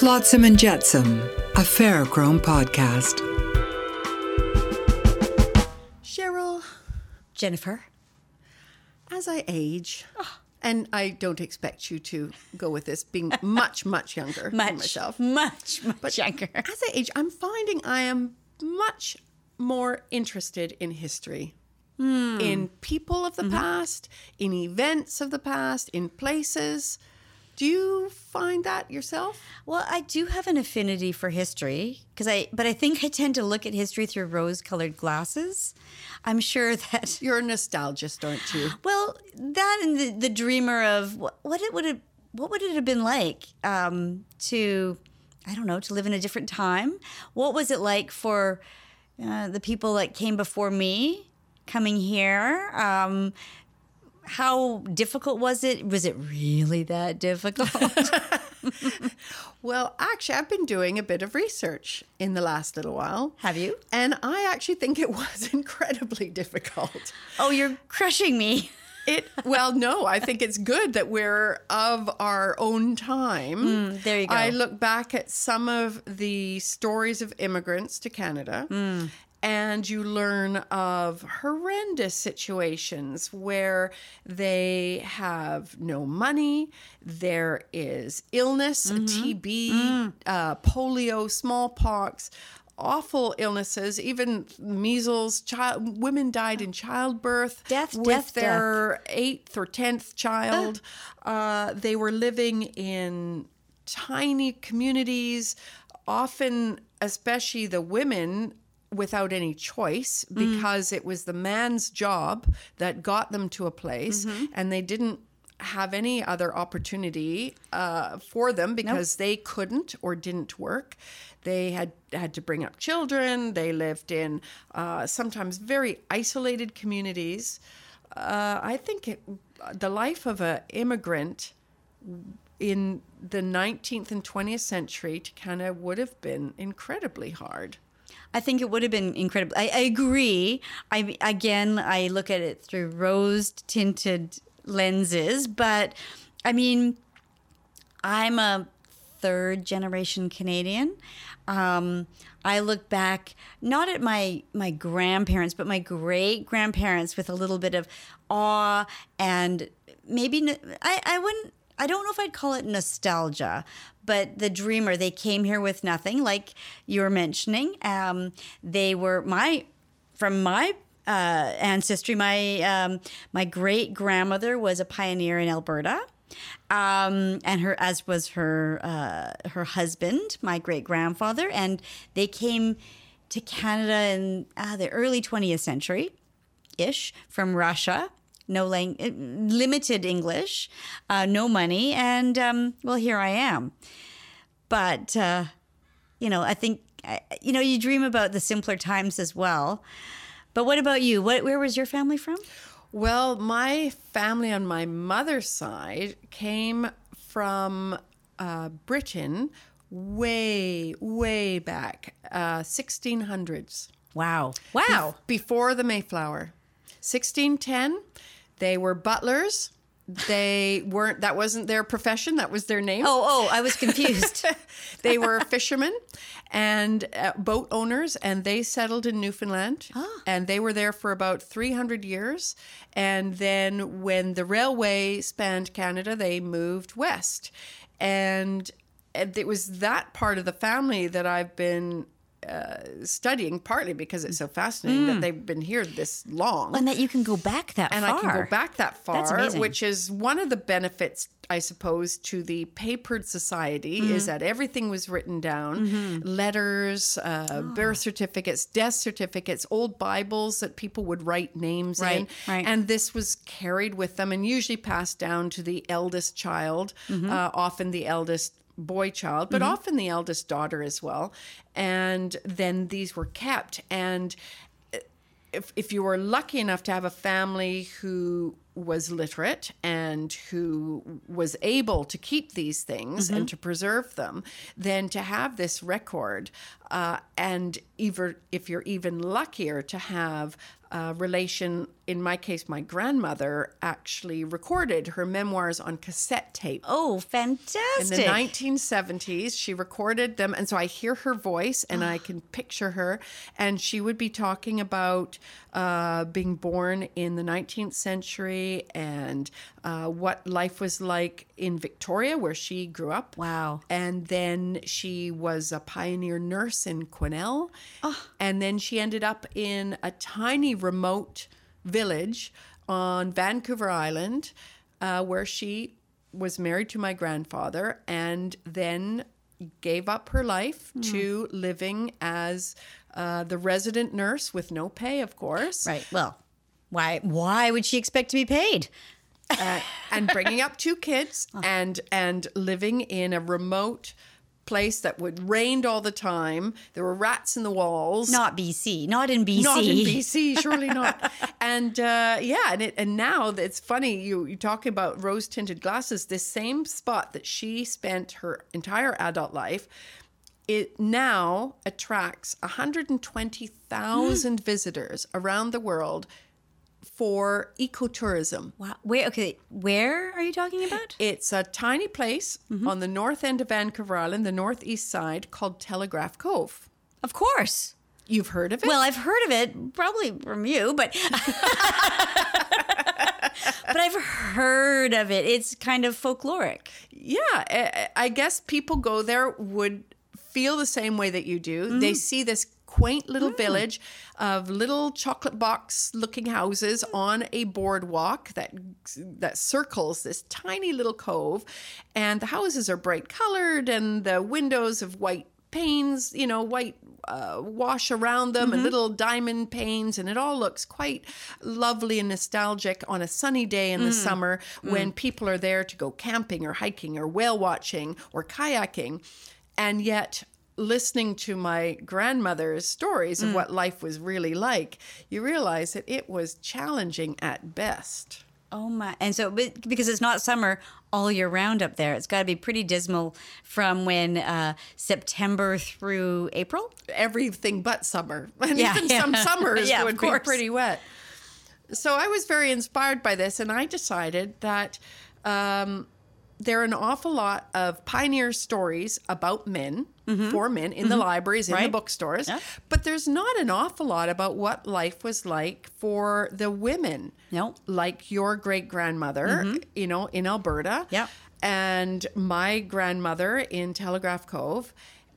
Flotsam and Jetsam, a Ferrochrome podcast. Sheril, Jennifer. as I age, and I don't expect you to go with this, being much, much younger Much, than myself. much, much younger. As I age, I'm finding I am much more interested in history. Hmm. In people of the Mm-hmm. past, in events of the past, in places. Do you find that yourself? Well, I do have an affinity for history because I, but I think I tend to look at history through rose-colored glasses. I'm sure that. You're a nostalgist, aren't you? Well, that and the, the dreamer of what, what it would have, what would it have been like um, to, I don't know, to live in a different time. What was it like for uh, the people that came before me coming here? Um, how difficult was it? Was it really that difficult? Well, actually, I've been doing a bit of research in the last little while. Have you? And I actually think it was incredibly difficult. oh, you're crushing me. It well, no, I think it's good that we're of our own time. Mm, there you go. I look back at some of the stories of immigrants to Canada. Mm. And you learn of horrendous situations where they have no money, there is illness, TB, uh, polio, smallpox, awful illnesses, even measles. Child, women died in childbirth Death, with death, death. their eighth or tenth child. Uh, they were living in tiny communities, often, especially the women. Without any choice, because it was the man's job that got them to a place, and they didn't have any other opportunity uh, for them because they couldn't or didn't work. They had had to bring up children. They lived in uh, sometimes very isolated communities. Uh, I think it, the life of an immigrant in the 19th and 20th century to Canada would have been incredibly hard. I think it would have been incredible. I, I agree. I again, I look at it through rose tinted lenses, but I mean, I'm a third generation Canadian. Um, I look back not at my my grandparents, but my great grandparents with a little bit of awe and maybe I, I wouldn't. I don't know if I'd call it nostalgia, but the dreamer, they came here with nothing, like you were mentioning. Um, they were my, from my uh, ancestry, my um, my great grandmother was a pioneer in Alberta, um, and her as was her uh, her husband, my great grandfather, and they came to Canada in uh, the early 20th century, ish, from Russia. No lang- uh, limited English, uh, no money, and um, well, here I am. But uh, you know, I think you know you dream about the simpler times as well. But what about you? What where was your family from? Well, my family on my mother's side came from uh, Britain way, way back, uh, 1600s. Wow, wow. Before the Mayflower. 1610, they were butlers. They weren't, that wasn't their profession, that was their name. Oh, oh, I was confused. they were fishermen and uh, boat owners, and they settled in Newfoundland. And they were there for about 300 years. And then when the railway spanned Canada, they moved west. And it was that part of the family that I've been uh, studying, partly because it's so fascinating that they've been here this long and that you can go back that far. and far. I can go back that far, which is one of the benefits, I suppose, to the papered society is Mm-hmm. that everything was written down letters, uh, Oh. birth certificates, death certificates, old Bibles that people would write names in. Right, right. And this was carried with them and usually passed down to the eldest child, Mm-hmm. uh, often the eldest boy child, but often the eldest daughter as well. And then these were kept. And if, if you were lucky enough to have a family who was literate and who was able to keep these things and to preserve them, then to have this record, uh, and either if you're even luckier to have a relation in my case, my grandmother actually recorded her memoirs on cassette tape. Oh, fantastic. In the 1970s, she recorded them. And so I hear her voice and I can picture her. And she would be talking about uh, being born in the 19th century and uh, what life was like in Victoria, where she grew up. Wow. And then she was a pioneer nurse in Quesnel. And then she ended up in a tiny remote village on Vancouver Island uh, where she was married to my grandfather and then gave up her life to living as uh, the resident nurse with no pay, of course. Right. Well, why why would she expect to be paid? uh, and bringing up two kids and and living in a remote place that would rained all the time. There were rats in the walls. Not BC. Not in BC. Not in BC, surely not. and uh, yeah, and it, and now it's funny you you talk about rose tinted glasses. This same spot that she spent her entire adult life, it now attracts 120,000 visitors around the world for ecotourism. Wow. Where okay, where are you talking about? It's a tiny place Mm-hmm. on the north end of Vancouver Island, the northeast side, called Telegraph Cove. Of course. You've heard of it? Well, I've heard of it probably from you, but but I've heard of it. It's kind of folkloric. yeah, I, I guess people go there would feel the same way that you do. Mm-hmm. They see this quaint little Mm. village of little chocolate box looking houses on a boardwalk that that circles this tiny little cove and the houses are bright colored and the windows of white panes, you know, white uh, wash around them Mm-hmm. and little diamond panes, and it all looks quite lovely and nostalgic on a sunny day Mm. in the summer when people are there to go camping or hiking or whale watching or kayaking. And yet, listening to my grandmother's stories Mm. of what life was really like, you realize that it was challenging at best. Oh my! And so, because it's not summer all year round up there, it's got to be pretty dismal from when uh, September through April. everything but summer. And Yeah, even yeah. some summers Yeah, would be pretty wet. So I was very inspired by this, and I decided that um, there are an awful lot of pioneer stories about men, for men, in the libraries, in the Mm-hmm. Bookstores, Yeah. but there's not an awful lot about what life was like for the women. No. Like your great grandmother, you know, in Alberta Mm-hmm. Yeah. and my grandmother in Telegraph Cove.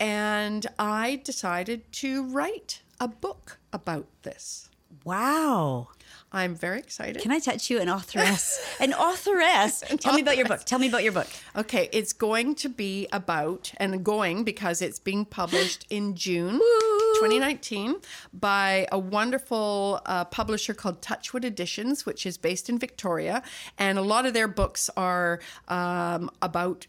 And I decided to write a book about this. Wow! I'm very excited. Can I touch you, an authoress? an authoress. Tell me about your book. Tell me about your book. Okay, it's going to be about, and going because it's being published in June 2019 by a wonderful uh, publisher called Touchwood Editions, which is based in Victoria. And a lot of their books are um, about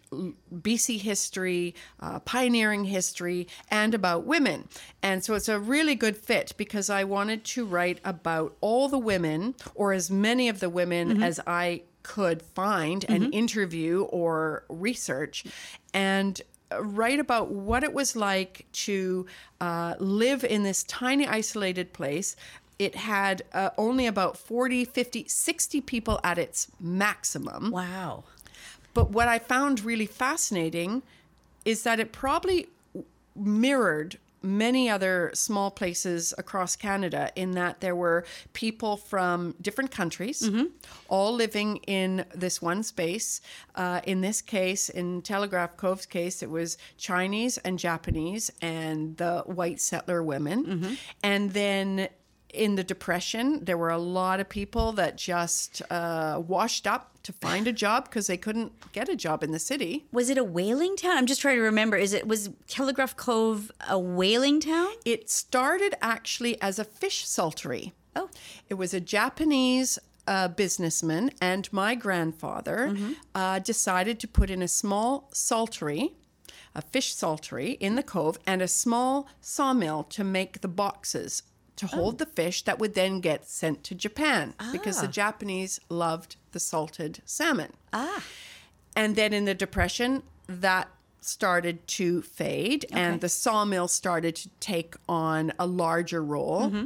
BC history, uh, pioneering history, and about women. And so it's a really good fit because I wanted to write about all the women, or as many of the women as I could find and interview or research. And uh, write about what it was like to uh, live in this tiny isolated place. It had uh, only about 40 50 60 people at its maximum. Wow. but what i found really fascinating is that it probably mirrored many other small places across Canada in that there were people from different countries all living in this one space. Uh, in this case, in Telegraph Cove's case, it was Chinese and Japanese and the white settler women. And then in the depression there were a lot of people that just uh, washed up to find a job because they couldn't get a job in the city Was it a whaling town? I'm just trying to remember. Is it was Telegraph Cove a whaling town? it started actually as a fish saltery Oh. it was a japanese uh, businessman and my grandfather uh, decided to put in a small saltery a fish saltery in the cove and a small sawmill to make the boxes to hold the fish that would then get sent to Japan because the Japanese loved the salted salmon. Ah. And then in the Depression, that started to fade and the sawmill started to take on a larger role.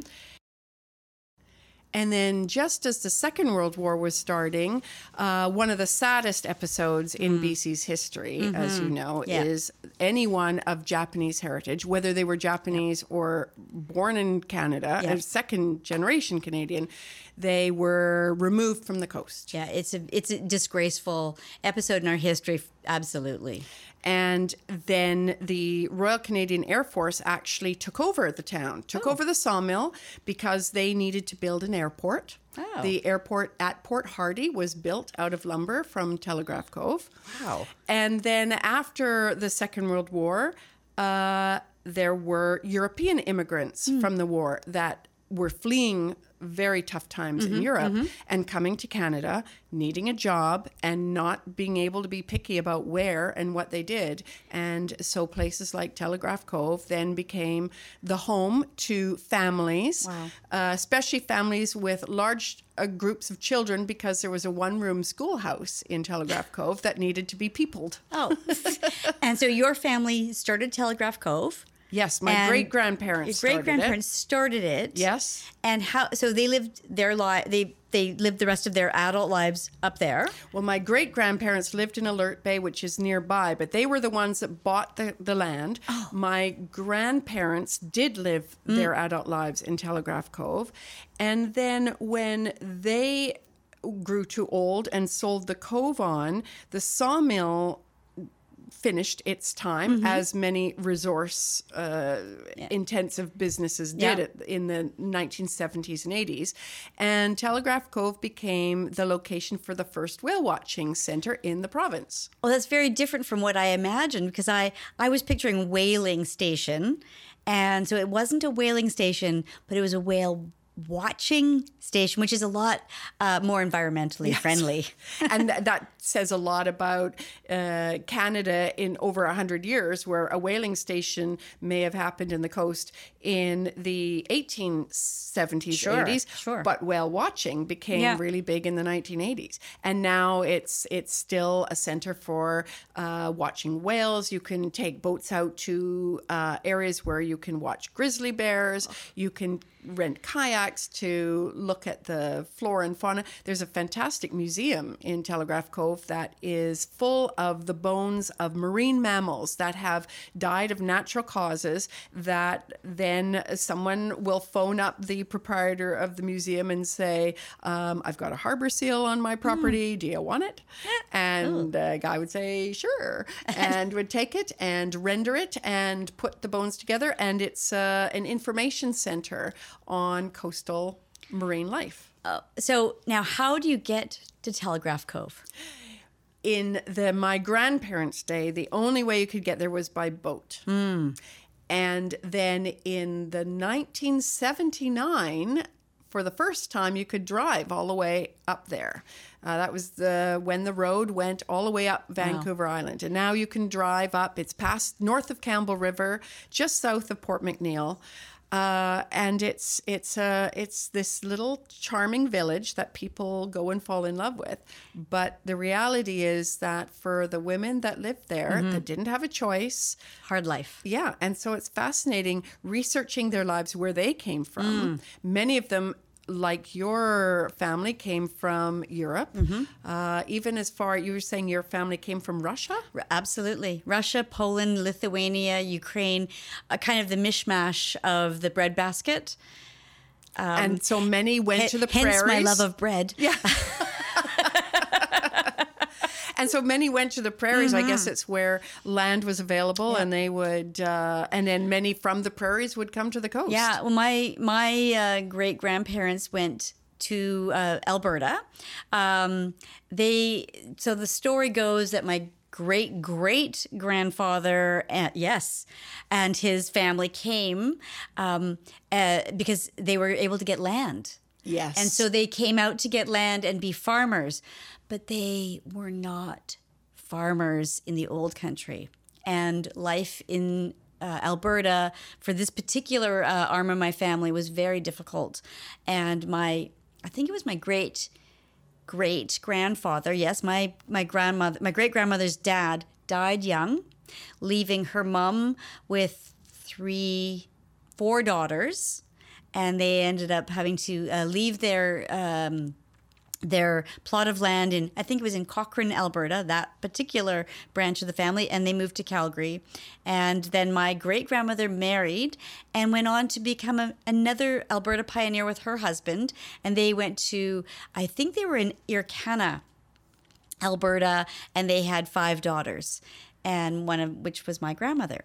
And then, just as the Second World War was starting, uh, one of the saddest episodes in BC's history, as you know, Yeah. is anyone of Japanese heritage, whether they were Japanese or born in Canada, Yeah. a second generation Canadian, they were removed from the coast. Yeah, it's a it's a disgraceful episode in our history. Absolutely. And then the Royal Canadian Air Force actually took over the town, took over the sawmill because they needed to build an airport. Oh. The airport at Port Hardy was built out of lumber from Telegraph Cove. Wow. And then after the Second World War, uh, there were European immigrants from the war that were fleeing very tough times in Europe and coming to Canada, needing a job and not being able to be picky about where and what they did. And so places like Telegraph Cove then became the home to families, Wow. uh, especially families with large uh, groups of children because there was a one room schoolhouse in Telegraph Cove that needed to be peopled. Oh, and so your family started Telegraph Cove. Yes, my great grandparents. Your great grandparents started it. Yes. And how? So they lived their life. They they lived the rest of their adult lives up there. Well, my great grandparents lived in Alert Bay, which is nearby, but they were the ones that bought the, the land. Oh. My grandparents did live Mm. their adult lives in Telegraph Cove. And then when they grew too old and sold the cove on, the sawmill finished its time Mm-hmm. as many resource uh, intensive businesses did Yeah. it in the 1970s and 80s and telegraph cove became the location for the first whale watching center in the province Well, that's very different from what I imagined because I I was picturing whaling station, and so it wasn't a whaling station, but it was a whale watching station, which is a lot uh, more environmentally friendly. and th- that says a lot about uh, Canada in over 100 years, where a whaling station may have happened in the coast in the 1870s, Sure, 80s, sure. but whale watching became Yeah. really big in the 1980s. And now it's it's still a center for uh, watching whales. You can take boats out to uh, areas where you can watch grizzly bears. You can rent kayaks to look at the flora and fauna. There's a fantastic museum in Telegraph Cove that is full of the bones of marine mammals that have died of natural causes that then someone will phone up the proprietor of the museum and say, um, I've got a harbor seal on my property. Do you want it? And the guy would say, sure, and would take it and render it and put the bones together. And it's uh, an information center on coastal marine life. so now, how do you get to Telegraph Cove? in the my grandparents' day, the only way you could get there was by boat. And then in the 1979, for the first time, you could drive all the way up there. Uh, that was the when the road went all the way up Vancouver Island, and now you can drive up. It's past north of Campbell River, just south of Port McNeill. Uh, and it's it's uh, it's this little charming village that people go and fall in love with. But the reality is that for the women that lived there, that didn't have a choice, Hard life. yeah, and so it's fascinating researching their lives where they came from. Many of them, like your family, came from Europe. Uh, even as far, you were saying your family came from Russia? R- Absolutely. Russia, Poland, Lithuania, Ukraine, uh, kind of the mishmash of the breadbasket. and so many went to the Hence prairies. my love of bread. Yeah. and so many went to the prairies. I Mm-hmm. guess it's where land was available, and they would, uh, and then many from the prairies would come to the coast. Yeah, well, my my uh, great grandparents went to uh, Alberta. Um, they so the story goes that my great great grandfather, uh, yes, and his family came um, uh, because they were able to get land. Yes. And so they came out to get land and be farmers, but they were not farmers in the old country. And life in uh, Alberta for this particular uh, arm of my family was very difficult. And my, I think it was my great great grandfather, yes, my my grandmother, my great grandmother's dad died young, leaving her mum with three, four daughters, and they ended up having to uh, leave their. Um, their plot of land in I think it was in Cochrane, Alberta, that particular branch of the family, and they moved to Calgary. And then my great grandmother married and went on to become a, another Alberta pioneer with her husband. And they went to I think they were in Irricana, Alberta, and they had five daughters and one of which was my grandmother.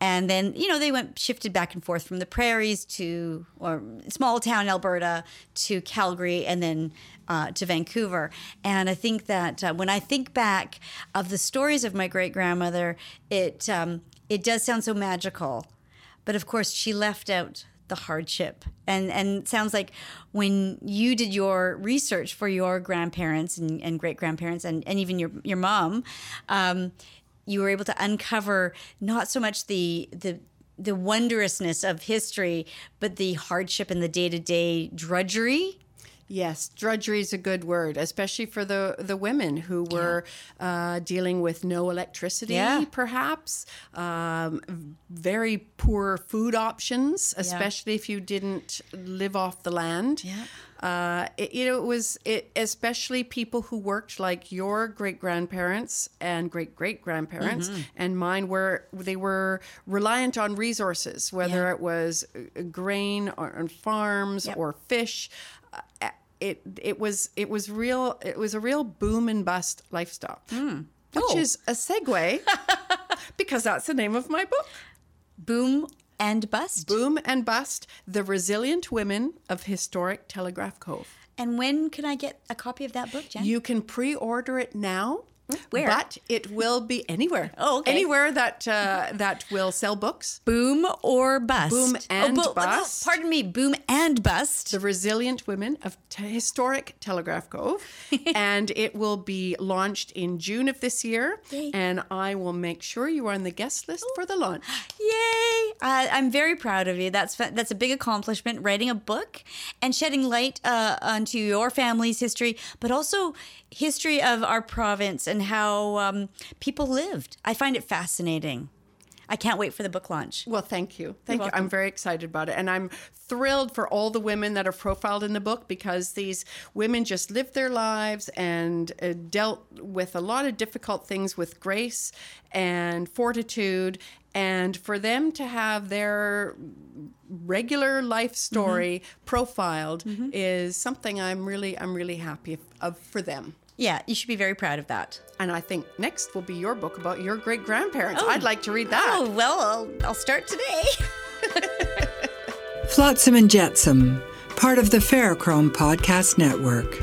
And then, you know, they went shifted back and forth from the prairies to or small town Alberta to Calgary and then uh, to Vancouver. And I think that uh, when I think back of the stories of my great grandmother, it um, it does sound so magical. But of course, she left out the hardship and and sounds like when you did your research for your grandparents and, and great grandparents and, and even your your mom um, you were able to uncover not so much the the the wondrousness of history, but the hardship and the day to day drudgery. Yes, drudgery is a good word, especially for the the women who were yeah. uh, dealing with no electricity, yeah. perhaps um, very poor food options, especially yeah. if you didn't live off the land. Uh, it, you know, it was it, especially people who worked like your great grandparents and great great grandparents mm-hmm. and mine were they were reliant on resources, whether yeah. it was uh, grain or, on farms yep. or fish. Uh, it it was it was real. It was a real boom and bust lifestyle, mm. which oh. is a segue because that's the name of my book. Boom and bust. Boom and bust. The resilient women of historic Telegraph Cove. And when can I get a copy of that book, Jen? You can pre-order it now. Where? But it will be anywhere. Oh, okay. Anywhere that uh, that will sell books. Boom or bust. Boom oh, and oh, bo- bust. No, pardon me. Boom and bust. The Resilient Women of T- Historic Telegraph Cove, and it will be launched in June of this year. Yay. And I will make sure you are on the guest list for the launch. Yay! Uh, I'm very proud of you. That's that's a big accomplishment. Writing a book and shedding light uh, onto your family's history, but also history of our province and how um, people lived. I find it fascinating. I can't wait for the book launch. Well, thank you. Thank you. I'm very excited about it. And I'm thrilled for all the women that are profiled in the book because these women just lived their lives and uh, dealt with a lot of difficult things with grace and fortitude. And for them to have their regular life story mm-hmm. profiled mm-hmm. is something I'm really, I'm really happy of for them. Yeah, you should be very proud of that. And I think next will be your book about your great grandparents. Oh. I'd like to read that. Oh, well, I'll, I'll start today. Flotsam and Jetsam, part of the Ferrochrome Podcast Network.